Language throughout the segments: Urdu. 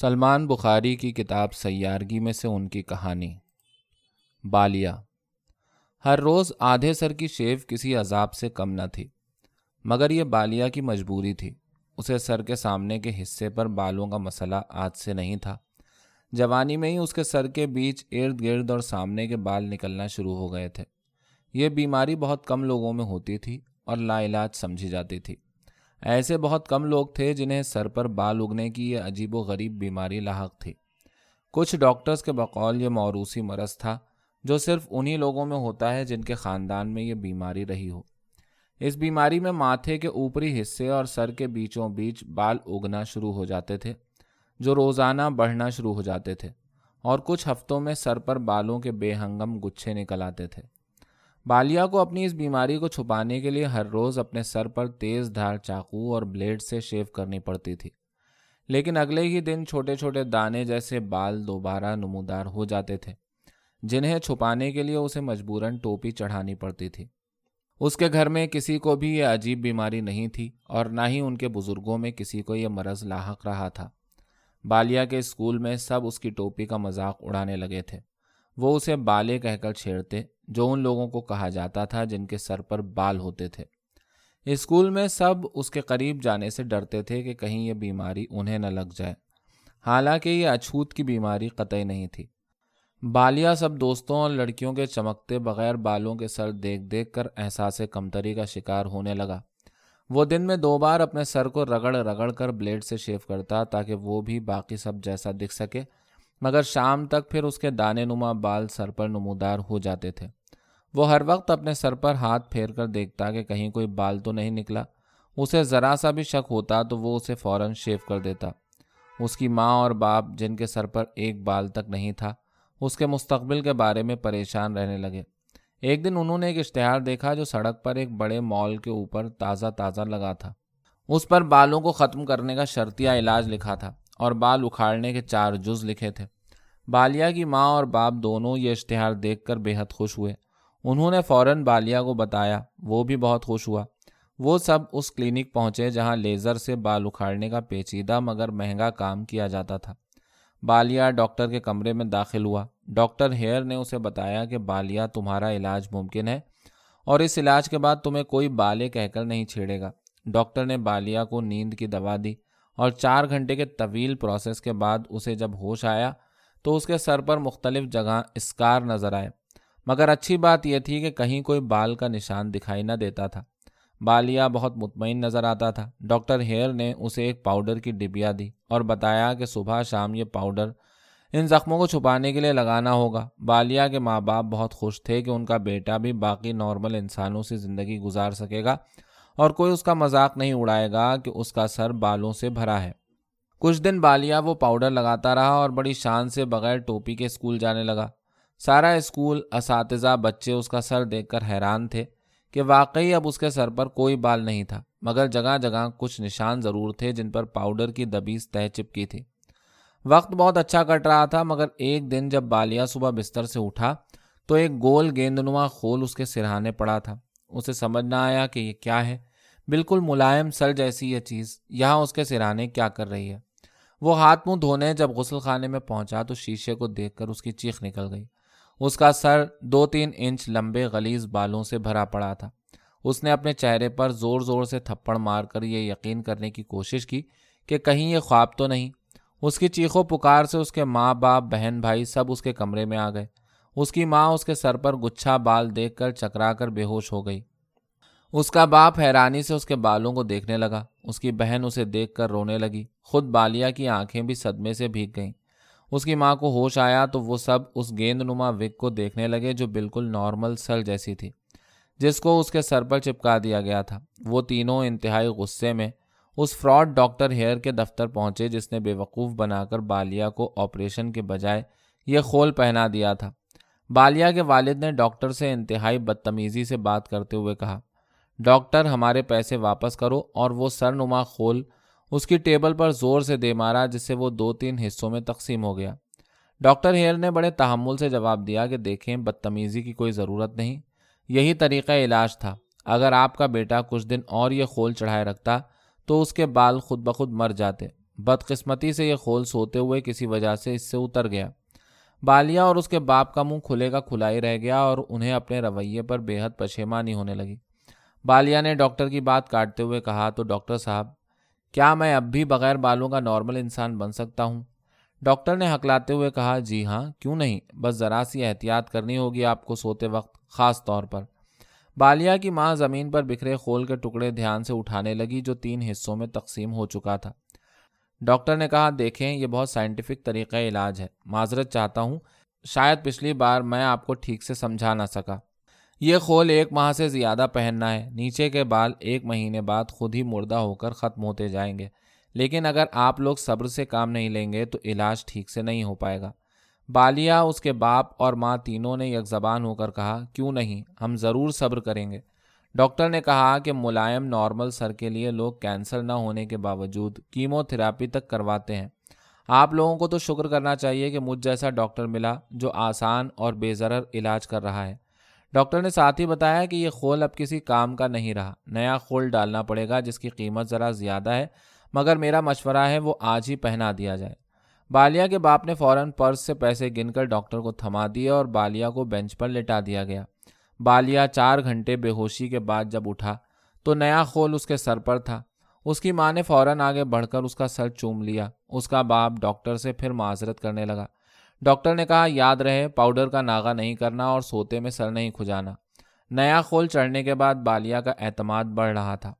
سلمان بخاری کی کتاب سیارگی میں سے ان کی کہانی۔ بالیا ہر روز آدھے سر کی شیو کسی عذاب سے کم نہ تھی، مگر یہ بالیا کی مجبوری تھی۔ اسے سر کے سامنے کے حصے پر بالوں کا مسئلہ آج سے نہیں تھا۔ جوانی میں ہی اس کے سر کے بیچ ارد گرد اور سامنے کے بال نکلنا شروع ہو گئے تھے۔ یہ بیماری بہت کم لوگوں میں ہوتی تھی اور لا علاج سمجھی جاتی تھی۔ ایسے بہت کم لوگ تھے جنہیں سر پر بال اگنے کی یہ عجیب و غریب بیماری لاحق تھی۔ کچھ ڈاکٹرز کے بقول یہ موروثی مرض تھا جو صرف انہی لوگوں میں ہوتا ہے جن کے خاندان میں یہ بیماری رہی ہو۔ اس بیماری میں ماتھے کے اوپری حصے اور سر کے بیچوں بیچ بال اگنا شروع ہو جاتے تھے، جو روزانہ بڑھنا شروع ہو جاتے تھے اور کچھ ہفتوں میں سر پر بالوں کے بے ہنگم گچھے نکل آتے تھے۔ بالیا کو اپنی اس بیماری کو چھپانے کے لیے ہر روز اپنے سر پر تیز دھار چاقو اور بلیڈ سے شیو کرنی پڑتی تھی۔ لیکن اگلے ہی دن چھوٹے چھوٹے دانے جیسے بال دوبارہ نمودار ہو جاتے تھے، جنہیں چھپانے کے لیے اسے مجبوراً ٹوپی چڑھانی پڑتی تھی۔ اس کے گھر میں کسی کو بھی یہ عجیب بیماری نہیں تھی اور نہ ہی ان کے بزرگوں میں کسی کو یہ مرض لاحق رہا تھا۔ بالیا کے اسکول میں سب اس کی ٹوپی کا مذاق اڑانے لگے تھے۔ وہ اسے بالے کہہ کر چھیڑتے جو ان لوگوں کو کہا جاتا تھا جن کے سر پر بال ہوتے تھے۔ اسکول میں سب اس کے قریب جانے سے ڈرتے تھے کہ کہیں یہ بیماری انہیں نہ لگ جائے۔ حالانکہ یہ اچھوت کی بیماری قطعی نہیں تھی۔ بالیا سب دوستوں اور لڑکیوں کے چمکتے بغیر بالوں کے سر دیکھ دیکھ کر احساس کمتری کا شکار ہونے لگا۔ وہ دن میں دو بار اپنے سر کو رگڑ رگڑ کر بلیڈ سے شیو کرتا تاکہ وہ بھی باقی سب جیسا دکھ سکے۔ مگر شام تک پھر اس کے دانے نما بال سر پر نمودار ہو جاتے تھے۔ وہ ہر وقت اپنے سر پر ہاتھ پھیر کر دیکھتا کہ کہیں کوئی بال تو نہیں نکلا۔ اسے ذرا سا بھی شک ہوتا تو وہ اسے فوراً شیو کر دیتا۔ اس کی ماں اور باپ جن کے سر پر ایک بال تک نہیں تھا، اس کے مستقبل کے بارے میں پریشان رہنے لگے۔ ایک دن انہوں نے ایک اشتہار دیکھا جو سڑک پر ایک بڑے مال کے اوپر تازہ تازہ لگا تھا۔ اس پر بالوں کو ختم کرنے کا شرطیہ علاج لکھا تھا اور بال اکھاڑنے کے چار جز لکھے تھے۔ بالیا کی ماں اور باپ دونوں یہ اشتہار دیکھ کر بے حد خوش ہوئے۔ انہوں نے فوراً بالیا کو بتایا، وہ بھی بہت خوش ہوا۔ وہ سب اس کلینک پہنچے جہاں لیزر سے بال اکھاڑنے کا پیچیدہ مگر مہنگا کام کیا جاتا تھا۔ بالیا ڈاکٹر کے کمرے میں داخل ہوا۔ ڈاکٹر ہیئر نے اسے بتایا کہ بالیا تمہارا علاج ممکن ہے اور اس علاج کے بعد تمہیں کوئی بالے کہہ کر نہیں چھیڑے گا۔ ڈاکٹر نے بالیا کو نیند کی دوا دی اور چار گھنٹے کے طویل پروسیس کے بعد اسے جب ہوش آیا تو اس کے سر پر مختلف جگہ اسکار نظر آئے۔ مگر اچھی بات یہ تھی کہ کہیں کوئی بال کا نشان دکھائی نہ دیتا تھا۔ بالیا بہت مطمئن نظر آتا تھا۔ ڈاکٹر ہیئر نے اسے ایک پاؤڈر کی ڈبیا دی اور بتایا کہ صبح شام یہ پاؤڈر ان زخموں کو چھپانے کے لیے لگانا ہوگا۔ بالیا کے ماں باپ بہت خوش تھے کہ ان کا بیٹا بھی باقی نارمل انسانوں سے زندگی گزار سکے گا اور کوئی اس کا مذاق نہیں اڑائے گا کہ اس کا سر بالوں سے بھرا ہے۔ کچھ دن بالیا وہ پاؤڈر لگاتا رہا اور بڑی شان سے بغیر ٹوپی کے اسکول جانے لگا۔ سارا اسکول اساتذہ بچے اس کا سر دیکھ کر حیران تھے کہ واقعی اب اس کے سر پر کوئی بال نہیں تھا، مگر جگہ جگہ کچھ نشان ضرور تھے جن پر پاؤڈر کی دبیز تہ چپکی تھی۔ وقت بہت اچھا کٹ رہا تھا، مگر ایک دن جب بالیا صبح بستر سے اٹھا تو ایک گول گیندنما خول اس کے سرہانے پڑا تھا۔ اسے سمجھ نہ آیا کہ یہ کیا ہے۔ بالکل ملائم سر جیسی یہ چیز، یہاں اس کے سرہانے کیا کر رہی ہے؟ وہ ہاتھ منہ دھونے جب غسل خانے میں پہنچا تو شیشے کو دیکھ کر اس کی چیخ نکل گئی۔ اس کا سر دو تین انچ لمبے غلیز بالوں سے بھرا پڑا تھا۔ اس نے اپنے چہرے پر زور زور سے تھپڑ مار کر یہ یقین کرنے کی کوشش کی کہ کہیں یہ خواب تو نہیں۔ اس کی چیخوں پکار سے اس کے ماں باپ، بہن بھائی سب اس کے کمرے میں آ گئے۔ اس کی ماں اس کے سر پر گچھا بال دیکھ کر چکرا کر بے ہوش ہو گئی۔ اس کا باپ حیرانی سے اس کے بالوں کو دیکھنے لگا۔ اس کی بہن اسے دیکھ کر رونے لگی۔ خود بالیا کی آنکھیں بھی صدمے سے بھیگ گئیں۔ اس کی ماں کو ہوش آیا تو وہ سب اس گیند نما وگ کو دیکھنے لگے جو بالکل نارمل سر جیسی تھی، جس کو اس کے سر پر چپکا دیا گیا تھا۔ وہ تینوں انتہائی غصے میں اس فراڈ ڈاکٹر ہیئر کے دفتر پہنچے جس نے بے وقوف بنا کر بالیا کو آپریشن کے بجائے یہ خول پہنا دیا تھا۔ بالیا کے والد نے ڈاکٹر سے انتہائی بدتمیزی سے بات کرتے ہوئے کہا، ڈاکٹر ہمارے پیسے واپس کرو اور وہ سر نما خول اس کی ٹیبل پر زور سے دے مارا، جس سے وہ دو تین حصوں میں تقسیم ہو گیا۔ ڈاکٹر ہیئر نے بڑے تحمل سے جواب دیا کہ دیکھیں، بدتمیزی کی کوئی ضرورت نہیں۔ یہی طریقہ علاج تھا۔ اگر آپ کا بیٹا کچھ دن اور یہ خول چڑھائے رکھتا، تو اس کے بال خود بخود مر جاتے۔ بدقسمتی سے یہ کھول سوتے ہوئے کسی وجہ سے اس سے اتر گیا۔ بالیا اور اس کے باپ کا منہ کھلے کا کھلا ہی رہ گیا اور انہیں اپنے رویے پر بے حد پشیمانی ہونے لگی۔ بالیا نے ڈاکٹر کی بات کاٹتے ہوئے کہا، تو ڈاکٹر صاحب کیا میں اب بھی بغیر بالوں کا نارمل انسان بن سکتا ہوں؟ ڈاکٹر نے ہکلاتے ہوئے کہا جی ہاں کیوں نہیں؟ بس ذرا سی احتیاط کرنی ہوگی آپ کو سوتے وقت، خاص طور پر. بالیا کی ماں زمین پر بکھرے خول کے ٹکڑے دھیان سے اٹھانے لگی، جو تین حصوں میں تقسیم ہو چکا تھا۔ ڈاکٹر نے کہا، دیکھیں، یہ بہت سائنٹیفک طریقہ علاج ہے۔ معذرت چاہتا ہوں، شاید پچھلی بار میں آپ کو ٹھیک سے سمجھا نہ سکا۔ یہ خول ایک ماہ سے زیادہ پہننا ہے۔ نیچے کے بال ایک مہینے بعد خود ہی مردہ ہو کر ختم ہوتے جائیں گے۔ لیکن اگر آپ لوگ صبر سے کام نہیں لیں گے تو علاج ٹھیک سے نہیں ہو پائے گا۔ بالیا اس کے باپ اور ماں تینوں نے یک زبان ہو کر کہا، کیوں نہیں؟ ہم ضرور صبر کریں گے۔ ڈاکٹر نے کہا کہ ملائم نارمل سر کے لیے لوگ کینسر نہ ہونے کے باوجود کیمو تھراپی تک کرواتے ہیں۔ آپ لوگوں کو تو شکر کرنا چاہیے کہ مجھ جیسا ڈاکٹر ملا جو آسان اور بے ضرر علاج کر رہا ہے۔ ڈاکٹر نے ساتھ ہی بتایا کہ یہ خول اب کسی کام کا نہیں رہا۔ نیا خول ڈالنا پڑے گا جس کی قیمت ذرا زیادہ ہے، مگر میرا مشورہ ہے وہ آج ہی پہنا دیا جائے۔ بالیا کے باپ نے فوراً پرس سے پیسے گن کر ڈاکٹر کو تھما دیا اور بالیا کو بینچ پر لٹا دیا گیا۔ بالیا چار گھنٹے بے ہوشی کے بعد جب اٹھا تو نیا خول اس کے سر پر تھا۔ اس کی ماں نے فوراً آگے بڑھ کر اس کا سر چوم لیا۔ اس کا باپ ڈاکٹر سے پھر معذرت کرنے لگا۔ ڈاکٹر نے کہا، یاد رہے، پاؤڈر کا ناغا نہیں کرنا اور سوتے میں سر نہیں کھجانا۔ نیا خول چڑھنے کے بعد بالیا کا اعتماد بڑھ رہا تھا۔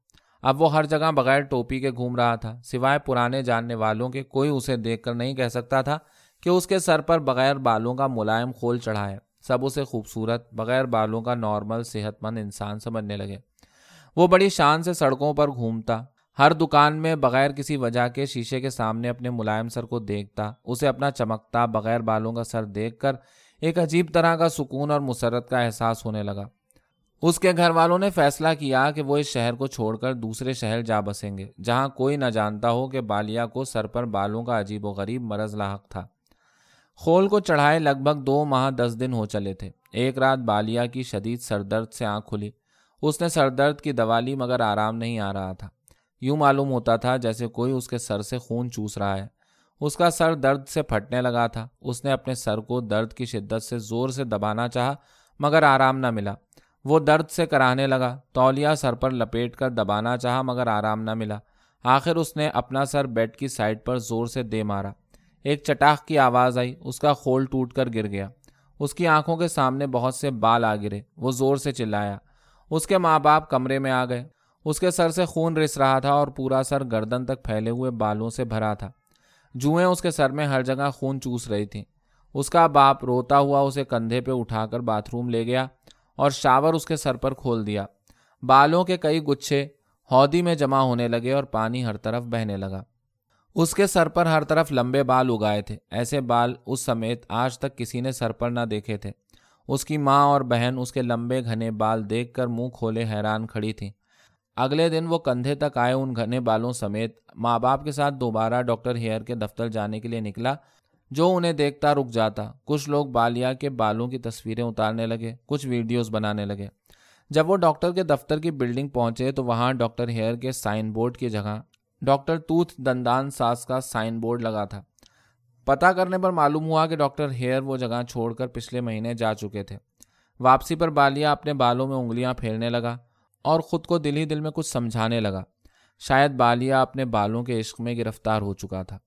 اب وہ ہر جگہ بغیر ٹوپی کے گھوم رہا تھا۔ سوائے پرانے جاننے والوں کے، کوئی اسے دیکھ کر نہیں کہہ سکتا تھا کہ اس کے سر پر بغیر بالوں کا ملائم خول چڑھا ہے۔ سب اسے خوبصورت، بغیر بالوں کا نارمل صحت مند انسان سمجھنے لگے۔ وہ بڑی شان سے سڑکوں پر گھومتا۔ ہر دکان میں بغیر کسی وجہ کے شیشے کے سامنے اپنے ملائم سر کو دیکھتا، اسے اپنا چمکتا، بغیر بالوں کا سر دیکھ کر ایک عجیب طرح کا سکون اور مسرت کا احساس ہونے لگا۔ اس کے گھر والوں نے فیصلہ کیا کہ وہ اس شہر کو چھوڑ کر دوسرے شہر جا بسیں گے، جہاں کوئی نہ جانتا ہو کہ بالیا کو سر پر بالوں کا عجیب و غریب مرض لاحق تھا۔ خول کو چڑھائے لگ بھگ دو ماہ دس دن ہو چلے تھے۔ ایک رات بالیا کی شدید سر درد سے آنکھ کھلی۔ اس نے سر درد کی دوا لی مگر آرام نہیں آ رہا تھا۔ یوں معلوم ہوتا تھا جیسے کوئی اس کے سر سے خون چوس رہا ہے۔ اس کا سر درد سے پھٹنے لگا تھا۔ اس نے اپنے سر کو درد کی شدت سے زور سے دبانا چاہا، مگر آرام نہ ملا۔ وہ درد سے کرانے لگا، تولیہ سر پر لپیٹ کر دبانا چاہا، مگر آرام نہ ملا۔ آخر اس نے اپنا سر بیڈ کی سائڈ پر زور سے دے مارا۔ ایک چٹاخ کی آواز آئی، اس کا خول ٹوٹ کر گر گیا۔ اس کی آنکھوں کے سامنے بہت سے بال آ گرے، وہ زور سے چلایا۔ اس کے ماں باپ کمرے میں آ گئے۔ اس کے سر سے خون رس رہا تھا اور پورا سر گردن تک پھیلے ہوئے بالوں سے بھرا تھا۔ جوئیں اس کے سر میں ہر جگہ خون چوس رہی تھیں۔ اس کا باپ روتا ہوا اسے کندھے پہ اٹھا کر باتھ روم لے گیا اور شاور اس کے سر پر کھول دیا۔ بالوں کے کئی گچھے ہودی میں جمع ہونے لگے اور پانی ہر طرف بہنے لگا۔ اس کے سر پر ہر طرف لمبے بال اگائے تھے۔ ایسے بال اس سمیت آج تک کسی نے سر پر نہ دیکھے تھے۔ اس کی ماں اور بہن اس کے لمبے گھنے بال دیکھ کر منہ کھولے حیران کھڑی تھیں۔ اگلے دن وہ کندھے تک آئے ان گھنے بالوں سمیت ماں باپ کے ساتھ دوبارہ ڈاکٹر ہیئر کے دفتر جانے کے لیے نکلا، جو انہیں دیکھتا رک جاتا۔ کچھ لوگ بالیا کے بالوں کی تصویریں اتارنے لگے، کچھ ویڈیوز بنانے لگے۔ جب وہ ڈاکٹر کے دفتر کی بلڈنگ پہنچے تو وہاں ڈاکٹر ہیئر کے سائن بورڈ کی جگہ ڈاکٹر توتھ دندان ساس کا سائن بورڈ لگا تھا۔ پتا کرنے پر معلوم ہوا کہ ڈاکٹر ہیئر وہ جگہ چھوڑ کر پچھلے مہینے جا چکے تھے۔ واپسی پر بالیا اپنے بالوں میں انگلیاں پھیرنے لگا۔ اور خود کو دل ہی دل میں کچھ سمجھانے لگا۔ شاید بالیا اپنے بالوں کے عشق میں گرفتار ہو چکا تھا۔